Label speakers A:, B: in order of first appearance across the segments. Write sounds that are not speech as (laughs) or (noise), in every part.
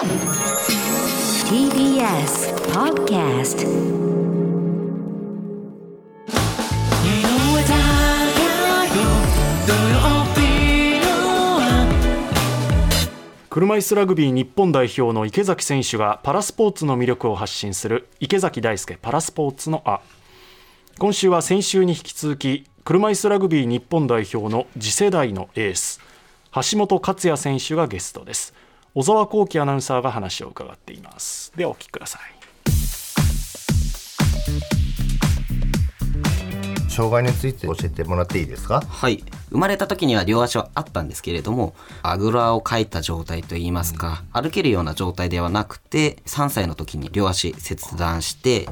A: TBS Podcast
B: 車椅子ラグビー日本代表の池崎選手がパラスポーツの魅力を発信する池崎大輔パラスポーツのあ今週は先週に引き続き車椅子ラグビー日本代表の次世代のエース橋本勝也選手がゲストです。小沢光輝アナウンサーが話を伺っています。ではお聞きください。
C: 障害について教えてもらっていいですか？
D: はい。生まれた時には両足はあったんですけれどもあぐらをかいた状態といいますか、歩けるような状態ではなくて3歳の時に両足切断して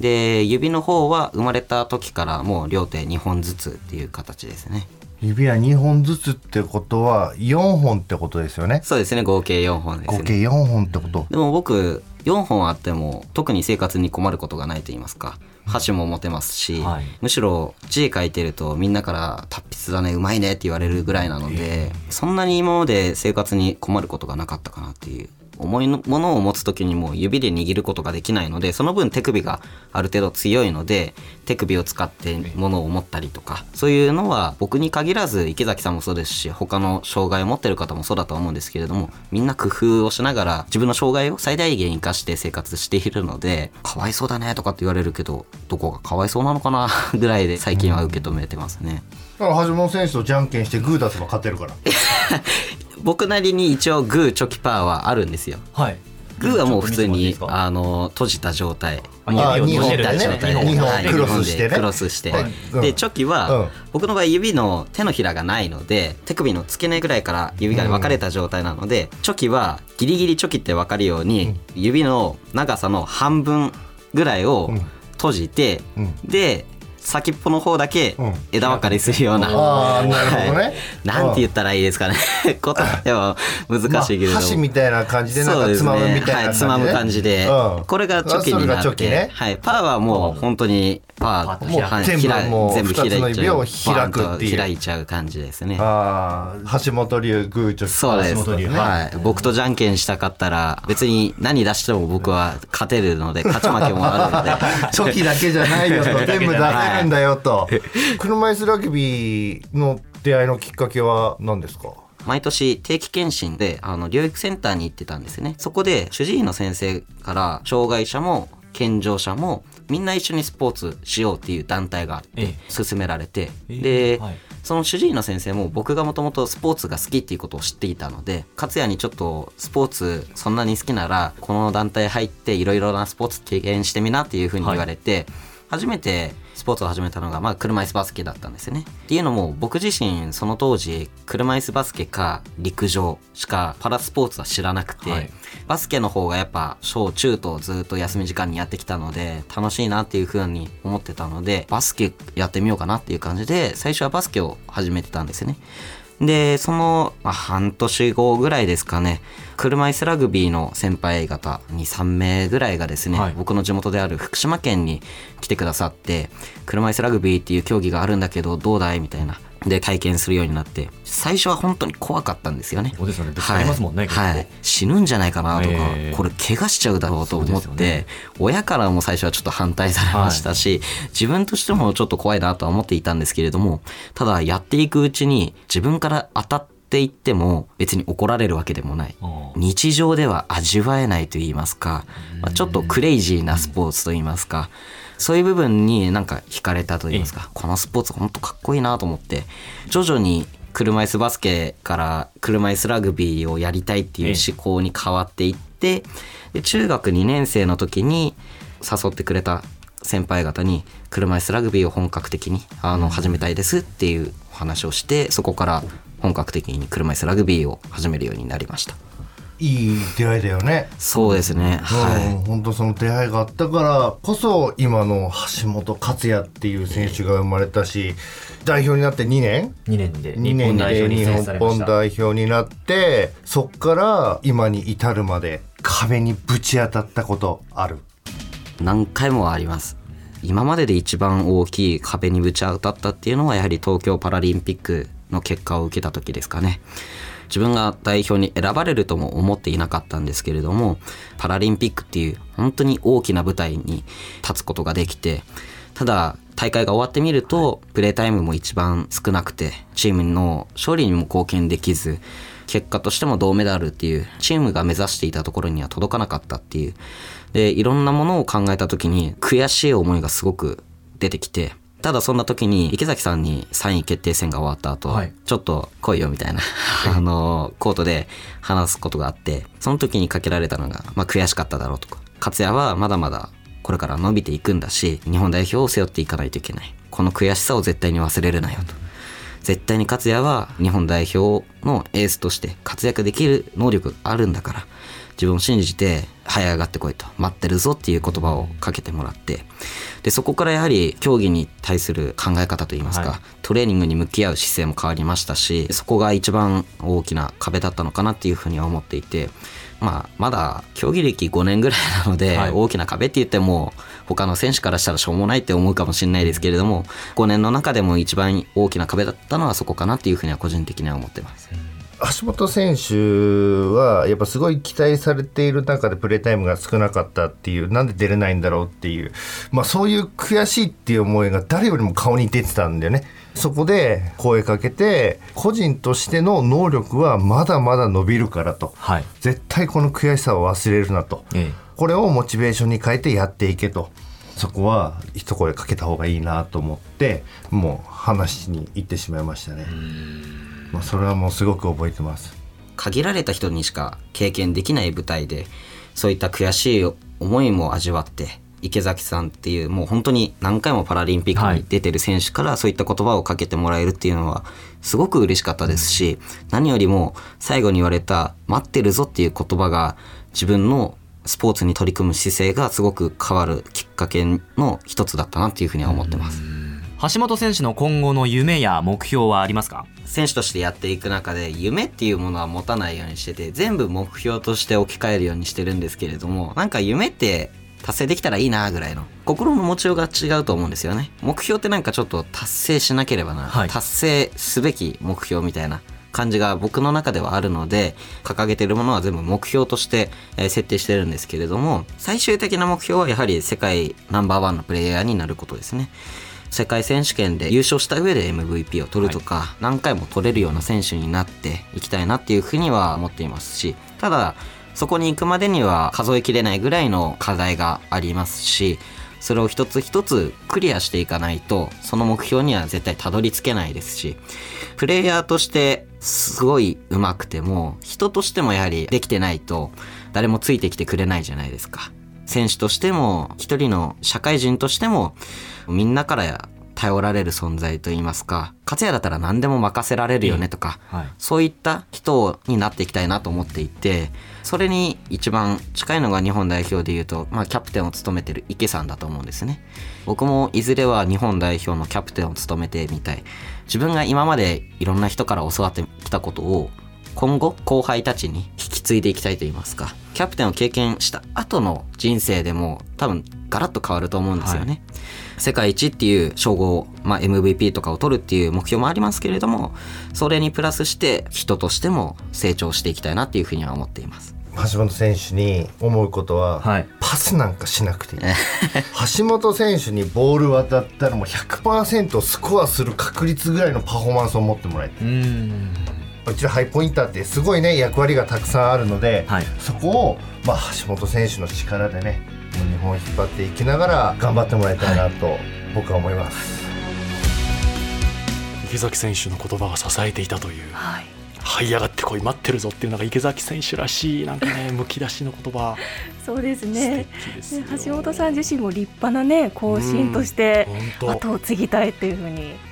D: で指の方は生まれた時からもう両手2本ずつっていう形ですね
C: 指は2本ずつってことは4本ってことですよね。
D: そうですね合計4本ですね。
C: 合計4本ってこと。
D: でも僕4本あっても特に生活に困ることがないと言いますか。箸も持てますし、
E: はい。
D: むしろ字書いてるとみんなから達筆だねうまいねって言われるぐらいなのでそんなに今まで生活に困ることがなかったかなっていう重いのものを持つ時にも指で握ることができないのでその分手首がある程度強いので手首を使って物を持ったりとかそういうのは僕に限らず池崎さんもそうですし他の障害を持ってる方もそうだと思うんですけれどもみんな工夫をしながら自分の障害を最大限生かして生活しているのでかわいそうだねとかって言われるけどどこがかわいそうなのかな (laughs) ぐらいで最近は受け止めてますね。
C: だから橋本選手とじゃんけんしてグー出せば勝てるから (laughs)
D: 僕なりに一応グーチョキパーはあるんですよ。
E: はい。
D: グーはもう普通にあの閉じた状態。
C: あ
E: 指を
C: 二本
E: 閉じ
D: た状態。
C: 二本
D: はい。
C: クロスして
D: クロスして、でチョキは、
C: うん。
D: 僕の場合指の手のひらがないので手首の付け根ぐらいから指が分かれた状態なので、チョキはギリギリチョキって分かるように、指の長さの半分ぐらいを閉じて、
C: うん。
D: で先っぽの方だけ
C: うん。
D: 枝分かれするような、
C: ああなるほどね、
D: はいなんて言ったらいいですかね。言葉では難
C: まあ
D: しいけれども、
C: 箸みたいな感じでなんかつまむみたいな感じで、
D: はい、つまむ感じで、
C: うん。
D: これがチョキになって、
C: ね。
D: はい、パーはもう本当にパー
E: もう
D: はい
C: 全部
D: 開い
C: もう
D: 全部開い
C: 二つの指を開くっていう。
D: 開いちゃう感じですね。
C: ああ橋本流グーチョキ
D: そうです、
E: 橋本流ね
D: はい、僕とじゃんけんしたかったら別に何出しても僕は勝てるので勝ち負けもあるので。
C: チョキだけじゃないよと全部出せるんだよと。車椅子ラグビーの出会いのきっかけは何ですか？
D: 毎年定期検診であの療育センターに行ってたんですね。そこで主治医の先生から障害者も健常者もみんな一緒にスポーツしようっていう団体があって
E: え
D: 勧められて、
E: え
D: で、
E: はい。
D: その主治医の先生も僕がもともとスポーツが好きっていうことを知っていたので勝也にちょっとスポーツそんなに好きならこの団体入っていろいろなスポーツ経験してみなっていうふうに言われて、初めてスポーツを始めたのが、まあ、車椅子バスケだったんですよね。っていうのも僕自身その当時車椅子バスケか陸上しかパラスポーツは知らなくて、
E: はい
D: バスケの方がやっぱ小中とずっと休み時間にやってきたので楽しいなっていうふうに思ってたのでバスケやってみようかなっていう感じで最初はバスケを始めてたんですよね。でその、まあ、半年後ぐらいですかね。車椅子ラグビーの先輩方23名ぐらいがですね、
E: はい。
D: 僕の地元である福島県に来てくださって車椅子ラグビーっていう競技があるんだけどどうだいみたいなで体験するようになって最初は本当に怖かったんですよね。
E: そうですよねぶつかりますもんね
D: はい、死ぬんじゃないかなとか、
E: ええ。
D: これ怪我しちゃうだろうと思って、
E: ね。
D: 親からも最初はちょっと反対されましたし、自分としてもちょっと怖いなとは思っていたんですけれどもただやっていくうちに自分から当たっていっても別に怒られるわけでもない。日常では味わえないと言いますか、まあ、ちょっとクレイジーなスポーツと言いますかそういう部分になんか惹かれたと言いますかこのスポーツ本当かっこいいなと思って徐々に車椅子バスケから車椅子ラグビーをやりたいっていう思考に変わっていってで中学2年生の時に誘ってくれた先輩方に車椅子ラグビーを本格的にあの始めたいですっていうお話をしてそこから本格的に車椅子ラグビーを始めるようになりました
C: いい出会いだよね。
D: そうですね。はい。
C: うん、本当その出会いがあったからこそ今の橋本勝也っていう選手が生まれたし代表になって2年
E: ？2年で
C: 2
E: 日
C: 年で
E: 本代表に
C: 日
E: 選出されました
C: 本代表になってそっから今に至るまで壁にぶち当たったことある。
D: 何回もあります。今までで一番大きい壁にぶち当たったっていうのはやはり東京パラリンピックの結果を受けた時ですかね自分が代表に選ばれるとも思っていなかったんですけれどもパラリンピックっていう本当に大きな舞台に立つことができてただ大会が終わってみるとプレータイムも一番少なくてチームの勝利にも貢献できず結果としても銅メダルっていうチームが目指していたところには届かなかったっていう。でいろんなものを考えた時に悔しい思いがすごく出てきてただそんな時に池崎さんに3位決定戦が終わった後、
B: はい
D: ちょっと来いよみたいな、(laughs) あの、コートで話すことがあって、その時にかけられたのが、まあ悔しかっただろうとか、勝也はまだまだこれから伸びていくんだし、日本代表を背負っていかないといけない。この悔しさを絶対に忘れるなよと。絶対に勝也は日本代表のエースとして活躍できる能力があるんだから自分を信じて這い上がってこいと待ってるぞっていう言葉をかけてもらって。でそこからやはり競技に対する考え方といいますか、
B: はい。
D: トレーニングに向き合う姿勢も変わりましたしそこが一番大きな壁だったのかなっていうふうには思っていてまあまだ競技歴5年ぐらいなので、
B: はい
D: 大きな壁って言っても他の選手からしたらしょうもないって思うかもしれないですけれども5年の中でも一番大きな壁だったのはそこかなっていうふうには個人的には思ってます。
C: 橋本選手はやっぱすごい期待されている中でプレータイムが少なかったっていうなんで出れないんだろうっていう、まあ、そういう悔しいっていう思いが誰よりも顔に出てたんだよね。そこで声かけて個人としての能力はまだまだ伸びるからと、
B: はい。
C: 絶対この悔しさを忘れるなと、
B: ええ。
C: これをモチベーションに変えてやっていけと。そこは一声かけた方がいいなと思ってもう話に行ってしまいましたね。まあ、それはもうすごく覚えてます。
D: 限られた人にしか経験できない舞台でそういった悔しい思いも味わって池崎さんっていうもう本当に何回もパラリンピックに出てる選手からそういった言葉をかけてもらえるっていうのはすごく嬉しかったですし何よりも最後に言われた「待ってるぞ」っていう言葉が自分のスポーツに取り組む姿勢がすごく変わるきっかけの一つだったなっていうふうには思ってます。
E: 橋本選手の今後の夢や目標はありますか？
D: 選手としてやっていく中で夢っていうものは持たないようにしてて全部目標として置き換えるようにしてるんですけれどもなんか夢って達成できたらいいなぐらいの心の持ちようが違うと思うんですよね。目標ってなんかちょっと達成しなければな、
E: はい。
D: 達成すべき目標みたいな感じが僕の中ではあるので掲げてるものは全部目標として、えー設定してるんですけれども最終的な目標はやはり世界ナンバーワンのプレイヤーになることですね世界選手権で優勝した上で MVP を取るとか、何回も取れるような選手になっていきたいなっていうふうには思っていますしただそこに行くまでには数えきれないぐらいの課題がありますしそれを一つ一つクリアしていかないとその目標には絶対たどり着けないですしプレイヤーとしてすごい上手くても人としてもやはりできてないと誰もついてきてくれないじゃないですか選手としても一人の社会人としてもみんなから頼られる存在といいますか勝也だったら何でも任せられるよねとか、
E: はい。
D: そういった人になっていきたいなと思っていてそれに一番近いのが日本代表でいうと、まあ、キャプテンを務めてる池さんだと思うんですね。僕もいずれは日本代表のキャプテンを務めてみたい。自分が今までいろんな人から教わってきたことを今後後輩たちに引き継いでいきたいと言いますか。キャプテンを経験した後の人生でも多分ガラッと変わると思うんですよね、世界一っていう称号、まあ、MVP とかを取るっていう目標もありますけれどもそれにプラスして人としても成長していきたいなっていうふうには思っています。
C: 橋本選手に思うことは、
E: はい。
C: パスなんかしなくていい。橋本選手にボール渡ったらもう100%スコアする確率ぐらいのパフォーマンスを持ってもらいたい
E: う
C: ちらハイポインターってすごいね役割がたくさんあるので、
E: はい。
C: そこを、まあ、橋本選手の力でね日本を引っ張っていきながら頑張ってもらいたいなと僕は思います、
B: 池崎選手の言葉が支えていたという
F: はい。
B: 這い上がってこい待ってるぞっていうのが池崎選手らしいなんかね (laughs) むき出しの言葉。
F: そうです
B: 素
F: ね。橋本さん自身も立派なね後進として後を継ぎたいっていうふうにね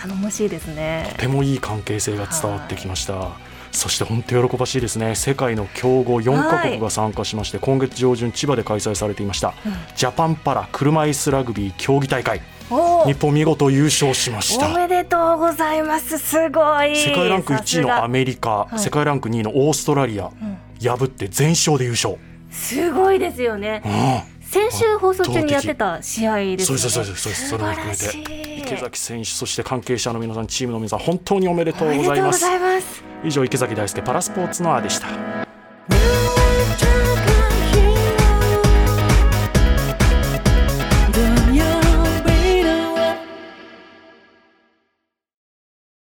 F: 頼もしいですね。
B: とてもいい関係性が伝わってきました。そして本当喜ばしいですね。世界の強豪4カ国が参加しまして、今月上旬千葉で開催されていました、ジャパンパラ車椅子ラグビー競技大会。
F: お
B: 日本見事優勝しました。
F: おめでとうございます。すごい。
B: 世界ランク1位のア
F: メ
B: メリカ、
F: い。
B: 世界ランク2位のオーストラリア、破って全勝で優勝、
F: すごいですよね。
B: うん。
F: 先週放送中にやってた試合ですよね。
B: そうですそうですそうです。それも含めて池崎選手そして関係者の皆さんチームの皆さん本当におめでとう
F: ご
B: ご
F: ざいます。
B: 以上池崎大輔パラスポーツのアでした